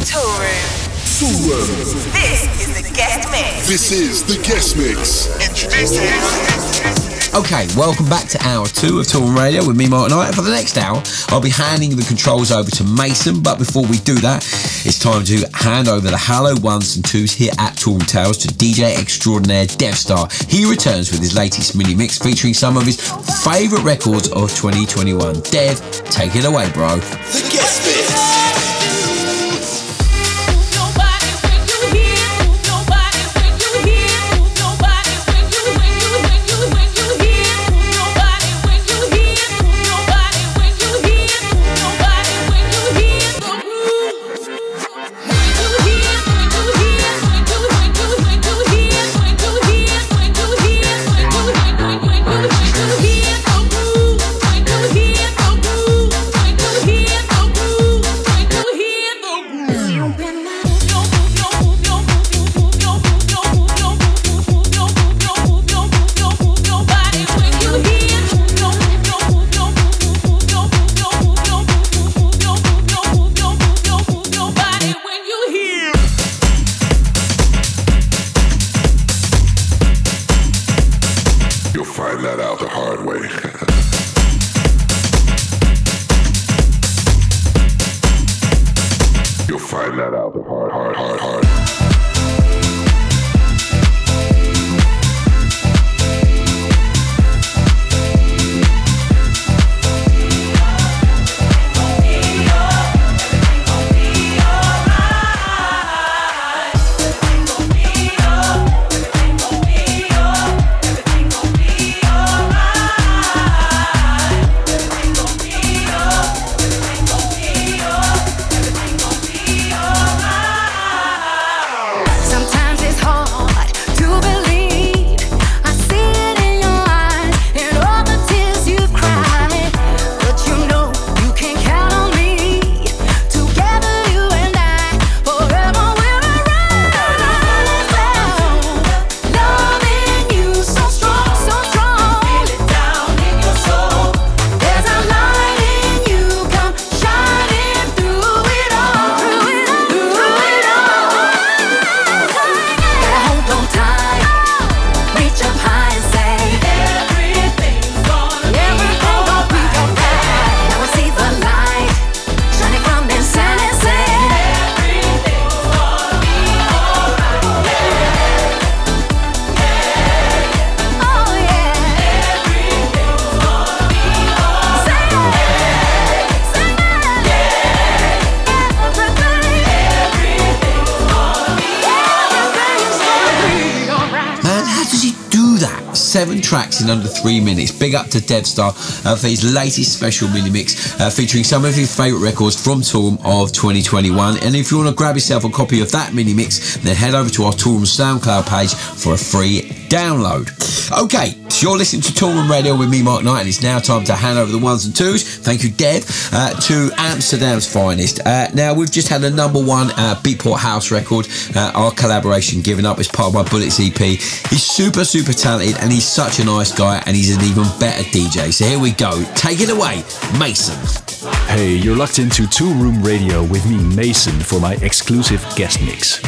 Toolroom. This is the guest mix. This is the guest mix. Introducing. Okay, welcome back to hour two of Toolroom Radio with me, Mark Knight. And for the next hour, I'll be handing the controls over to Mason. But before we do that, it's time to hand over the Hello ones and twos here at Toolroom Tales to DJ extraordinaire Devstar. He returns with his latest mini mix featuring some of his favourite records of 2021. Dev, take it away, bro. The guest mix. In under three minutes. Big up to Devstar uh, for his latest special mini mix uh, featuring some of his favourite records from Toolroom of 2021. And if you want to grab yourself a copy of that mini mix, then head over to our Toolroom SoundCloud page for a free download. Okay, you're listening to Toolroom Radio with me, Mark Knight, and it's now time to hand over the ones and twos. Thank you, Dev, uh, to Amsterdam's finest. Uh, now, we've just had a number one uh, Beatport House record, uh, our collaboration Givin Up as part of my Bullets EP. He's super, super talented, and he's such a nice guy, and he's an even better DJ. So here we go. Take it away, Mason. Hey, you're locked into Toolroom Radio with me, Mason, for my exclusive guest mix.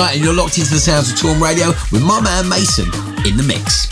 Mark Knight, and you're locked into the sounds of Toolroom Radio with my man Mason in the mix.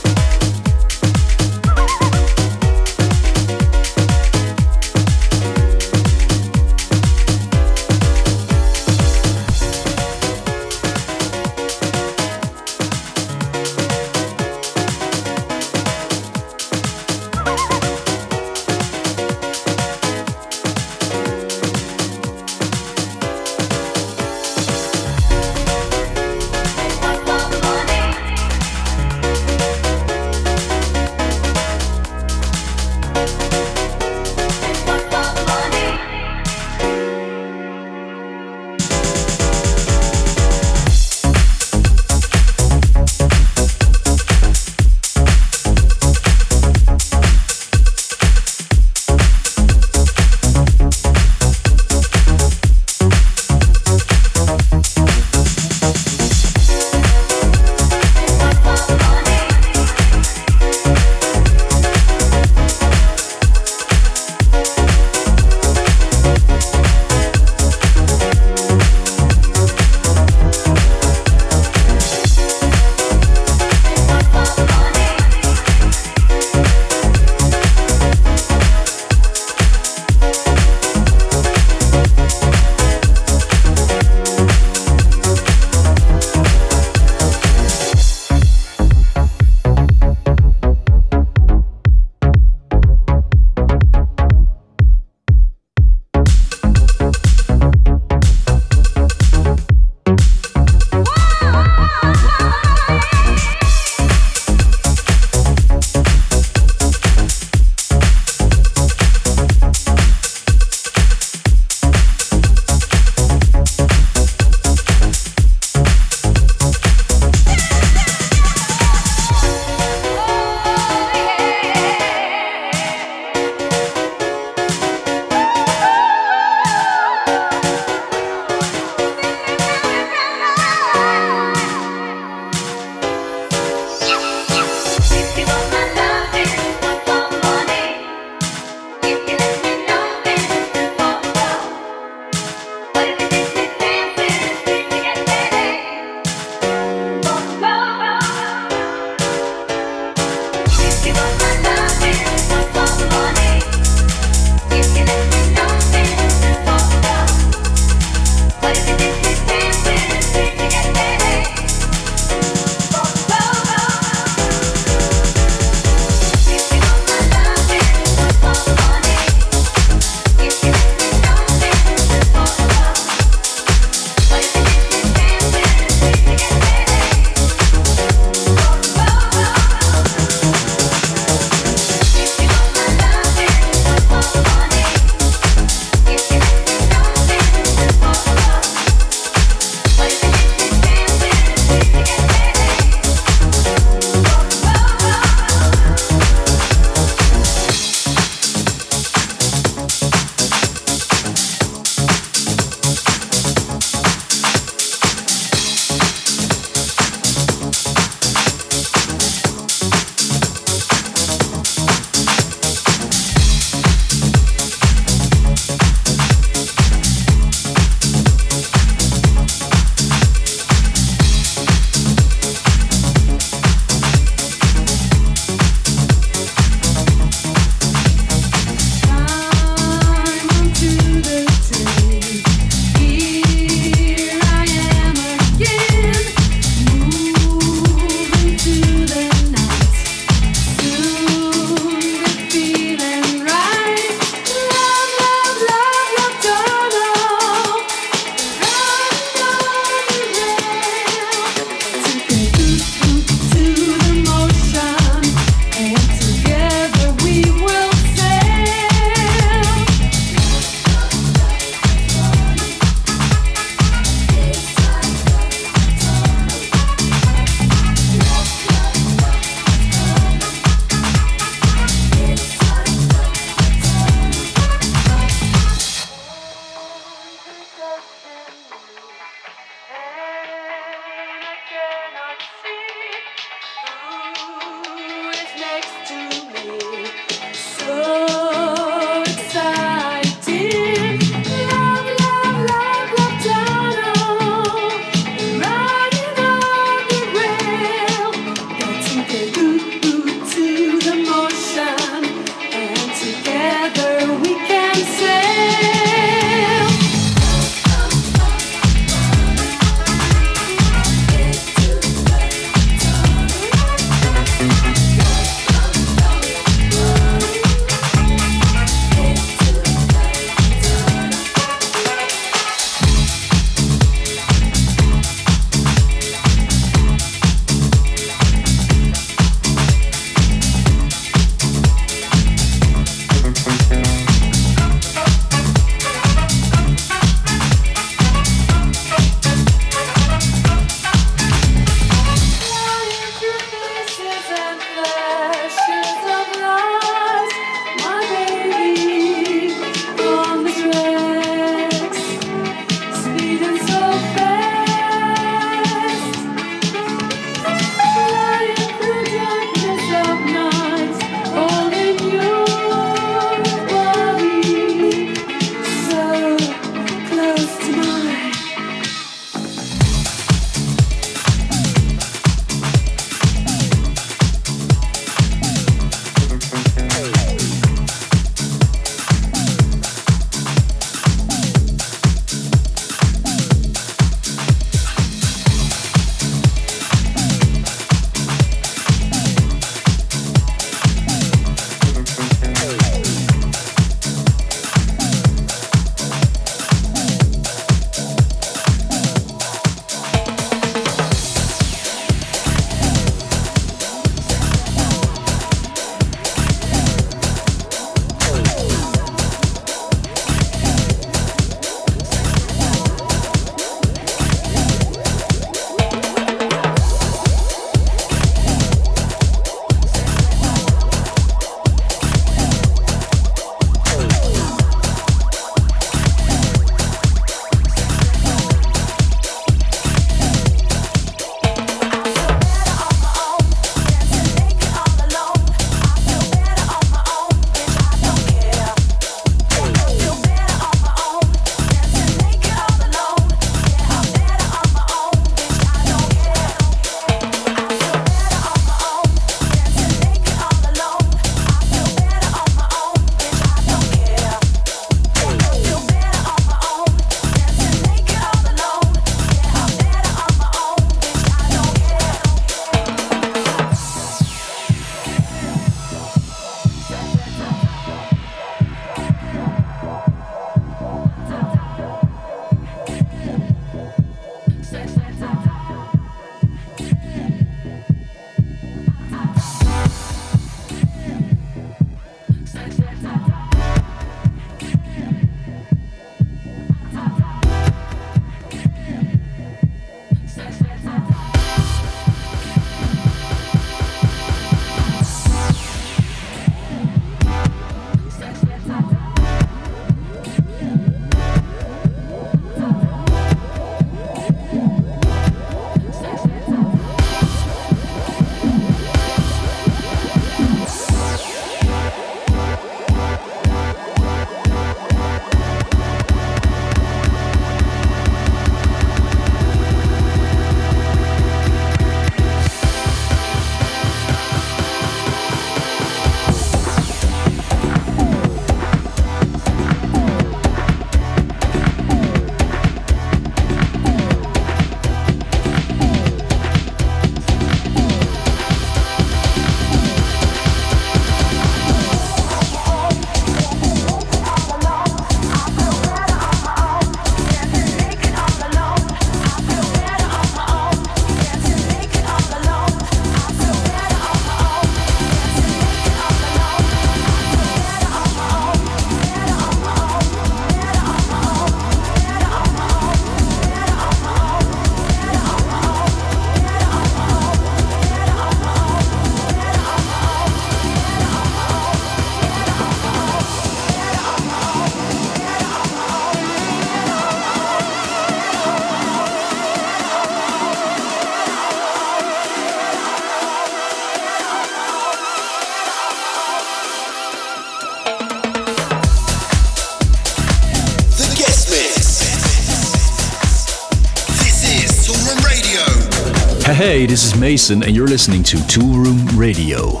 Hey, this is Mason, and you're listening to Toolroom Radio.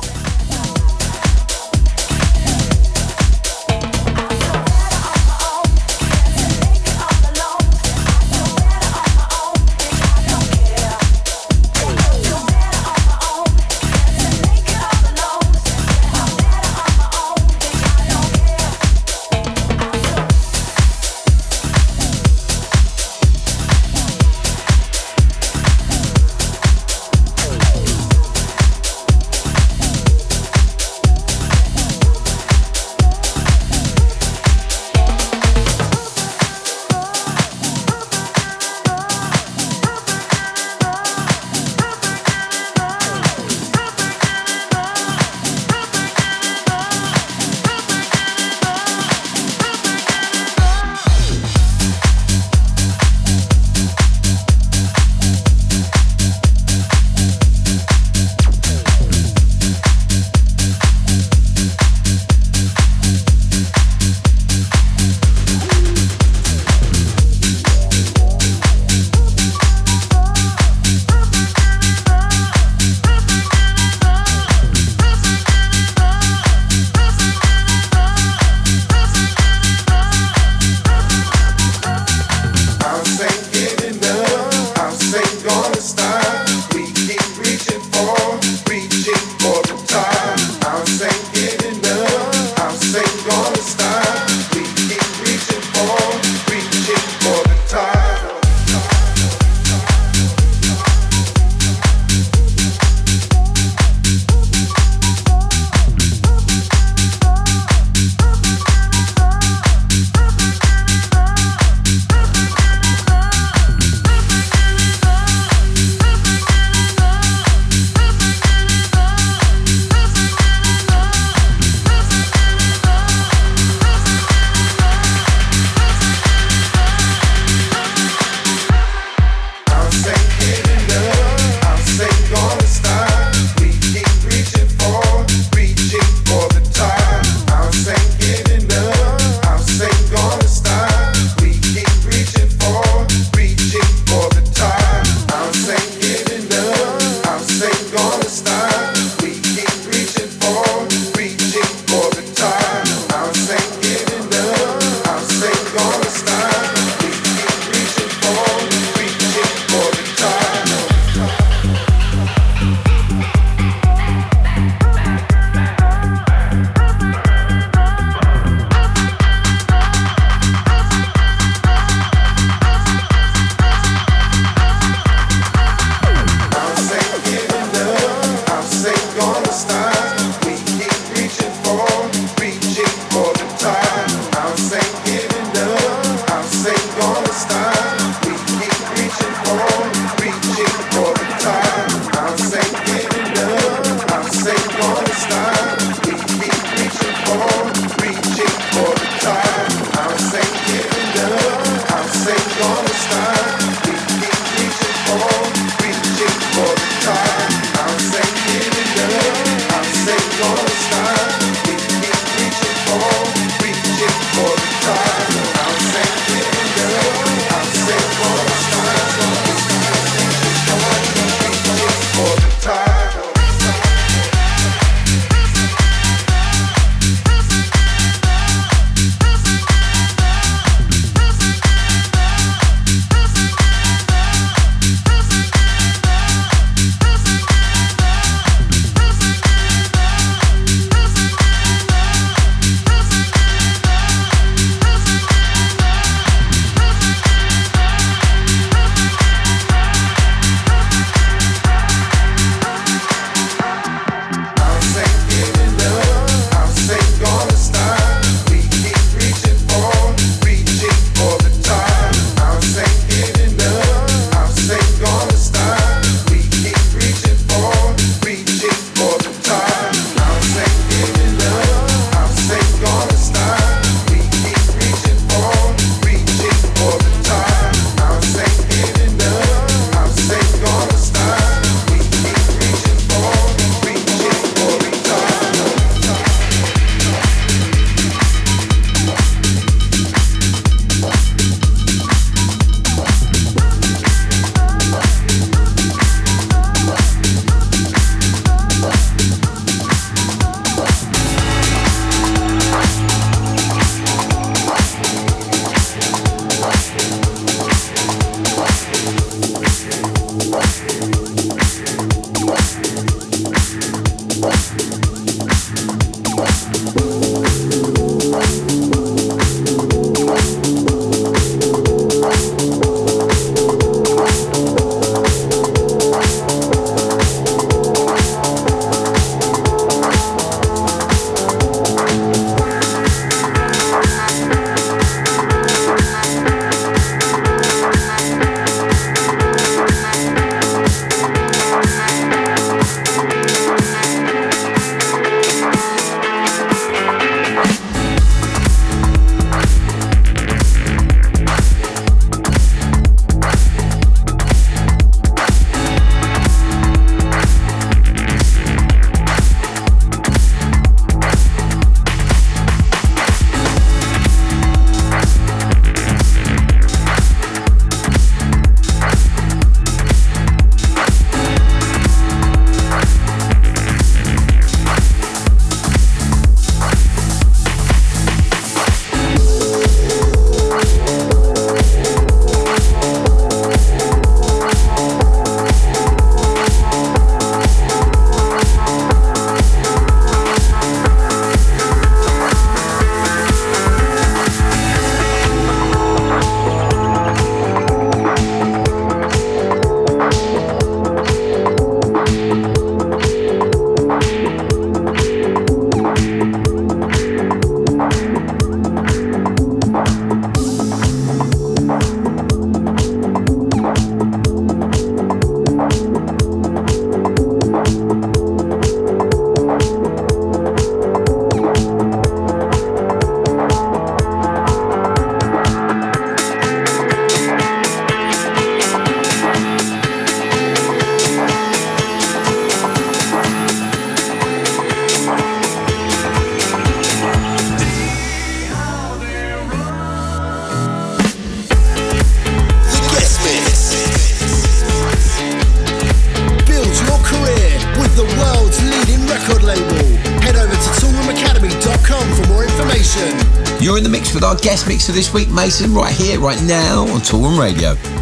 You're in the mix with our guest mixer this week, Mason, right here, right now on Tour Toolroom Radio.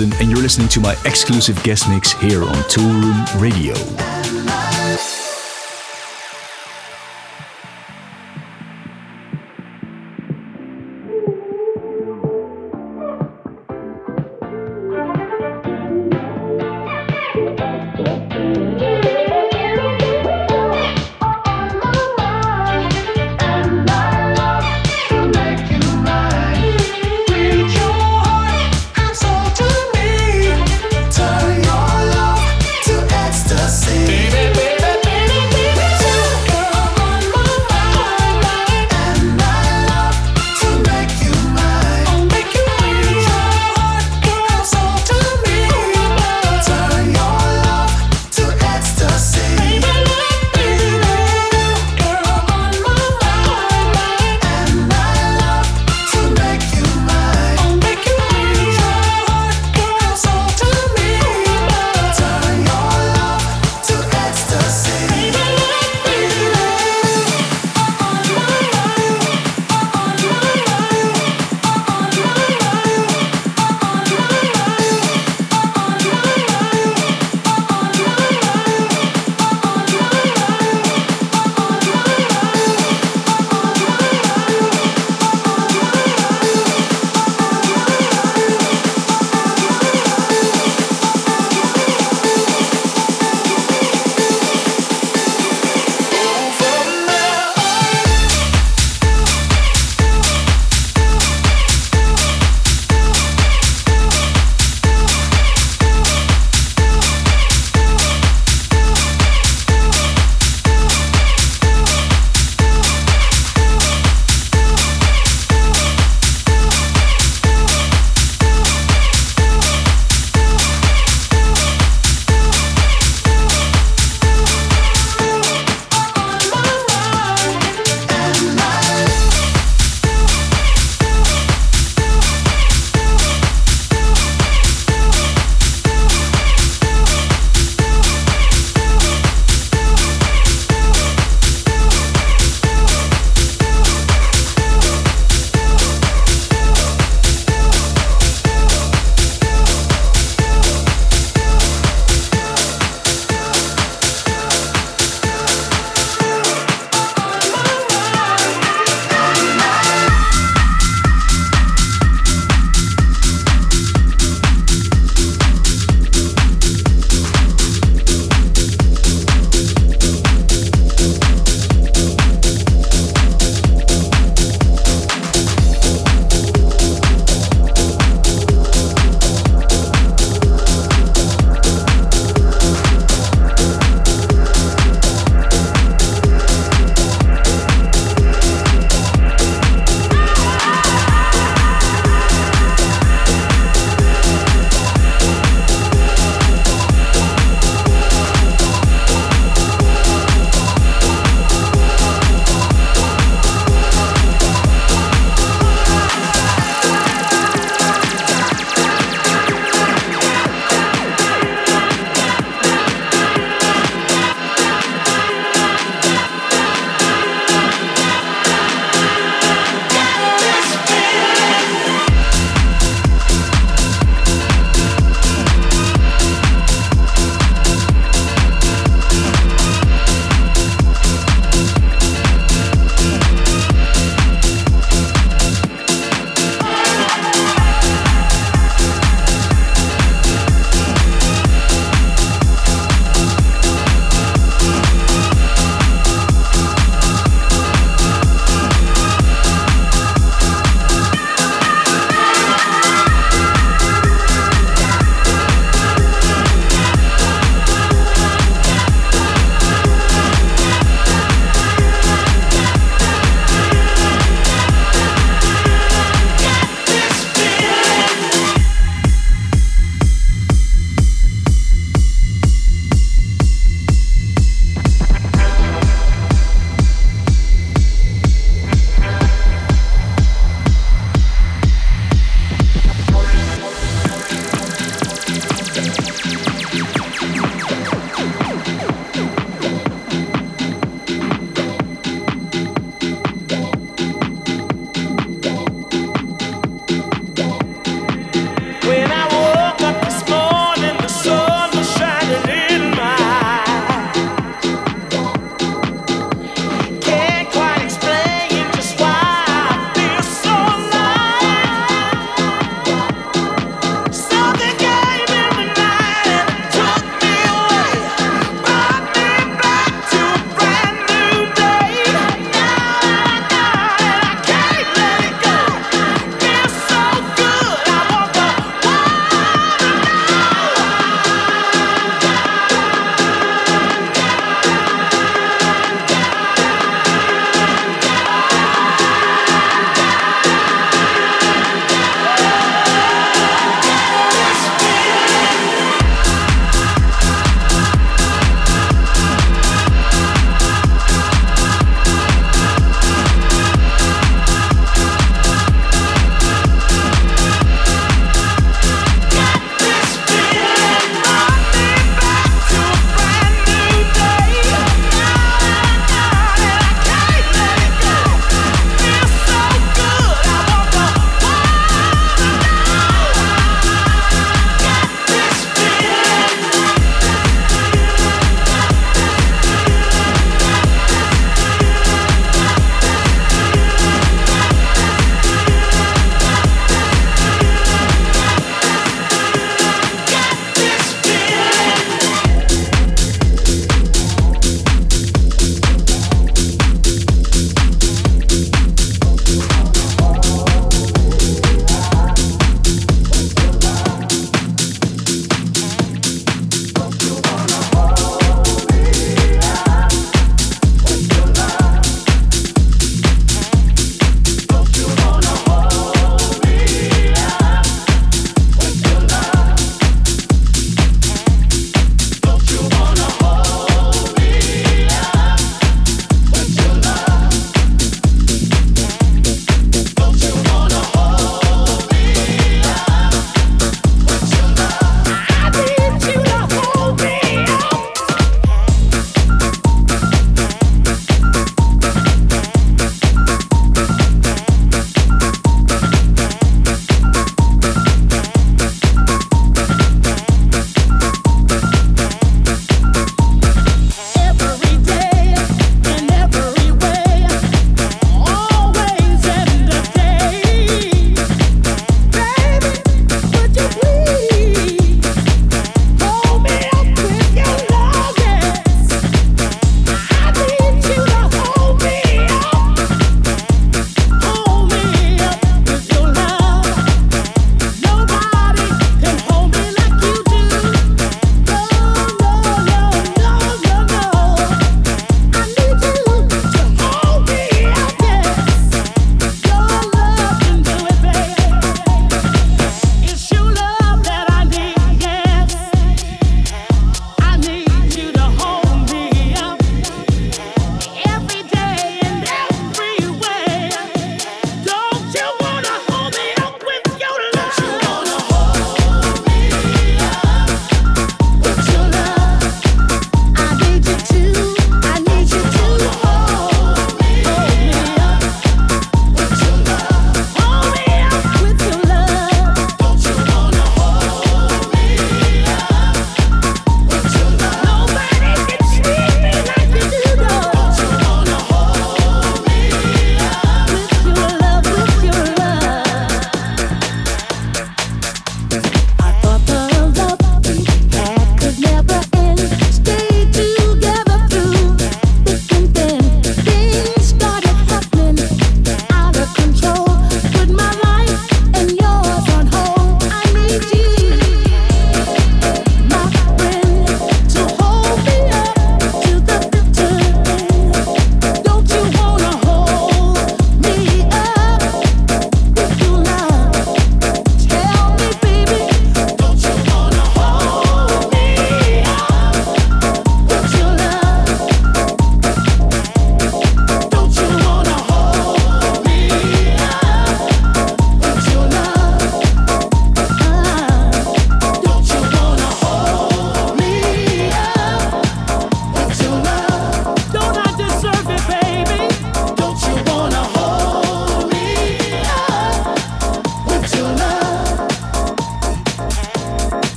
And you're listening to my exclusive guest mix here on Toolroom Radio.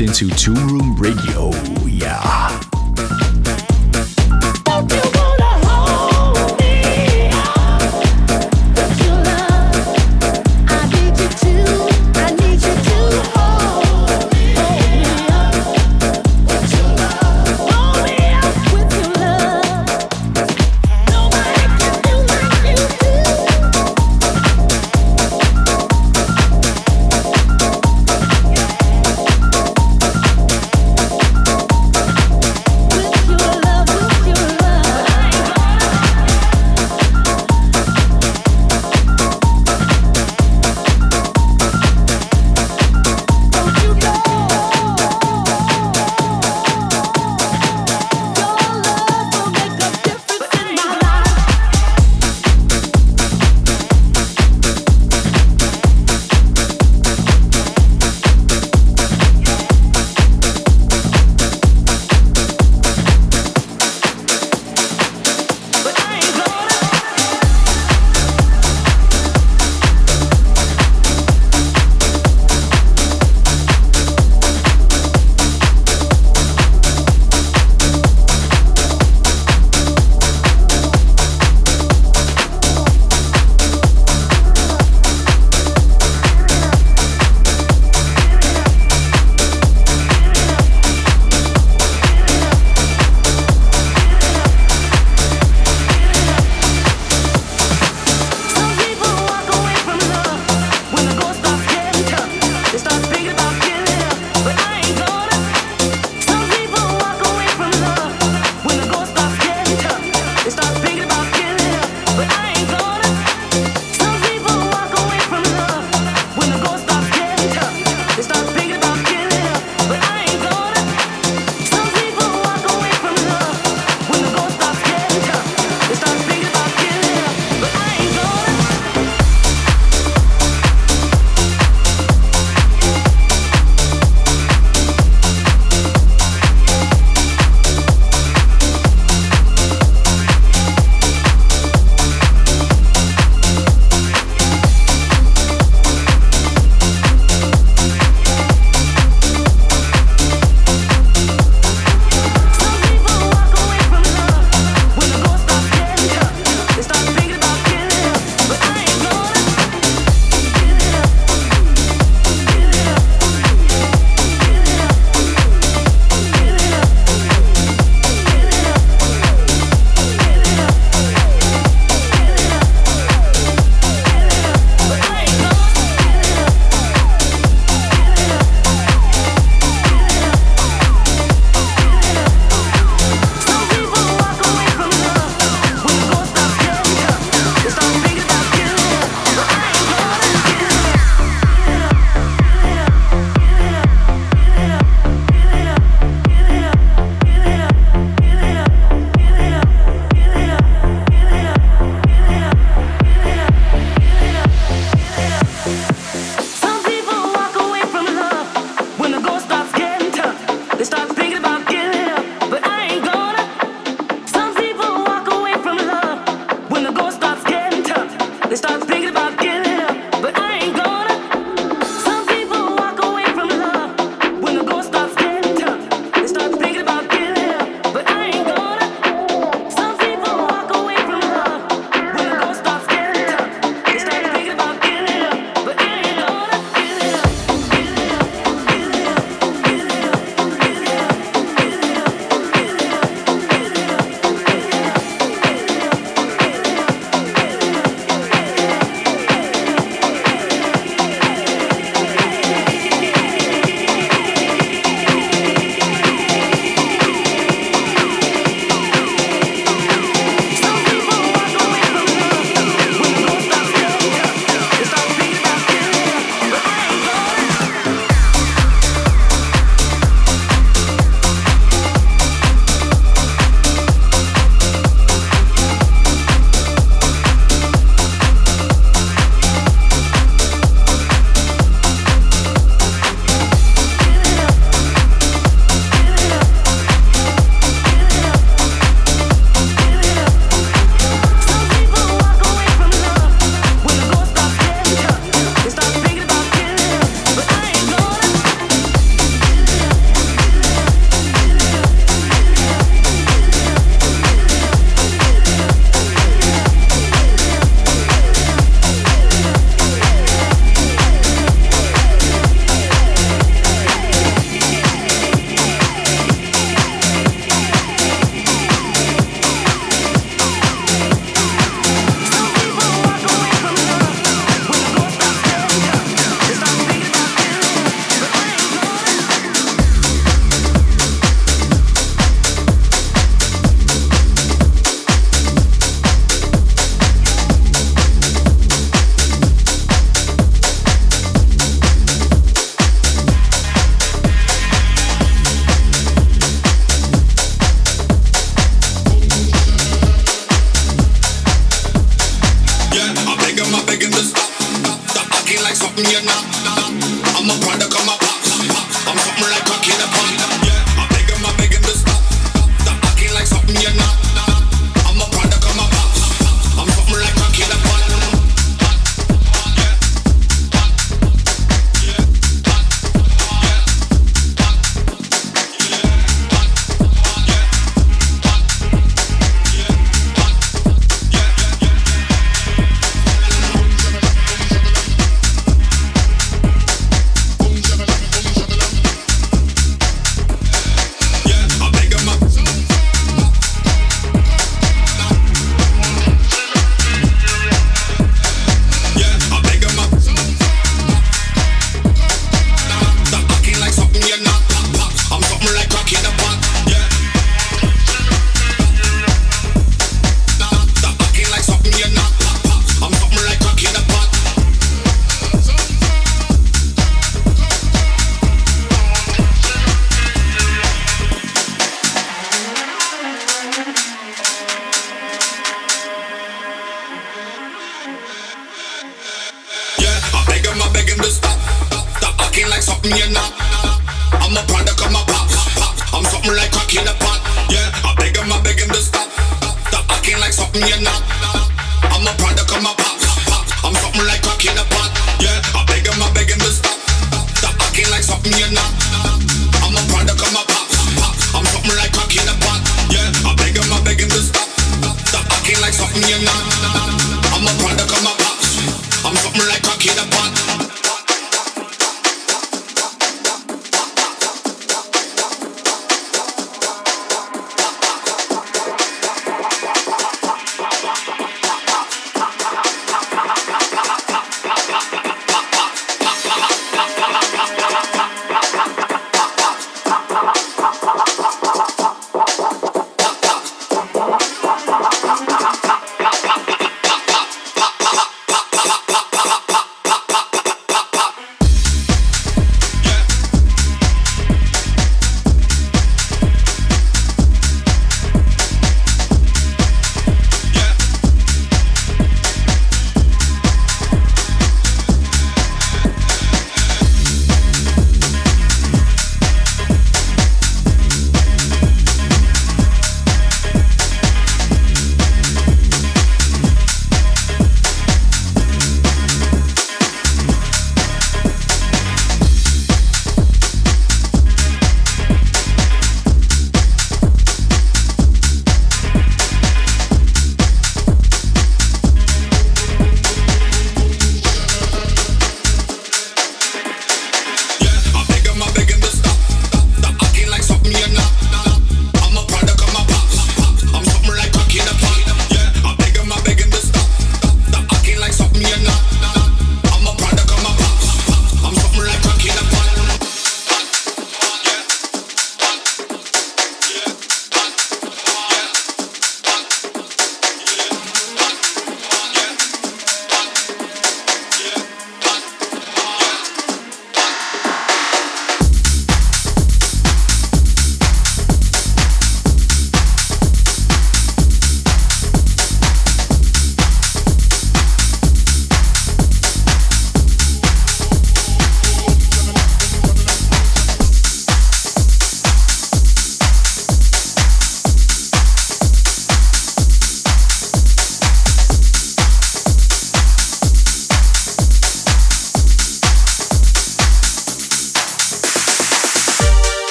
Into Toolroom Radio.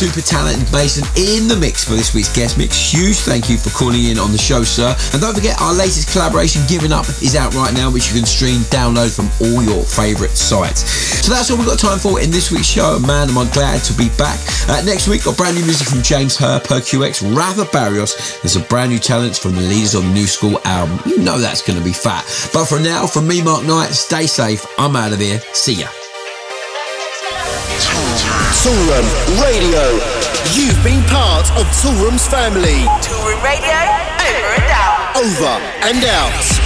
Super talented Mason in the mix for this week's guest mix. Huge thank you for calling in on the show, sir. And don't forget, our latest collaboration, Givin Up, is out right now, which you can stream, download from all your favourite sites. So that's all we've got time for in this week's show. Man, am I glad to be back. Uh, next week, got brand new music from James Hurr, Per QX, Rafa Barrios, and some brand new talents from the leaders on the New School album. You know that's going to be fat. But for now, from me, Mark Knight, stay safe. I'm out of here. See ya. Toolroom Radio. You've been part of Toolroom's family. Toolroom Radio, over and out. Over and out.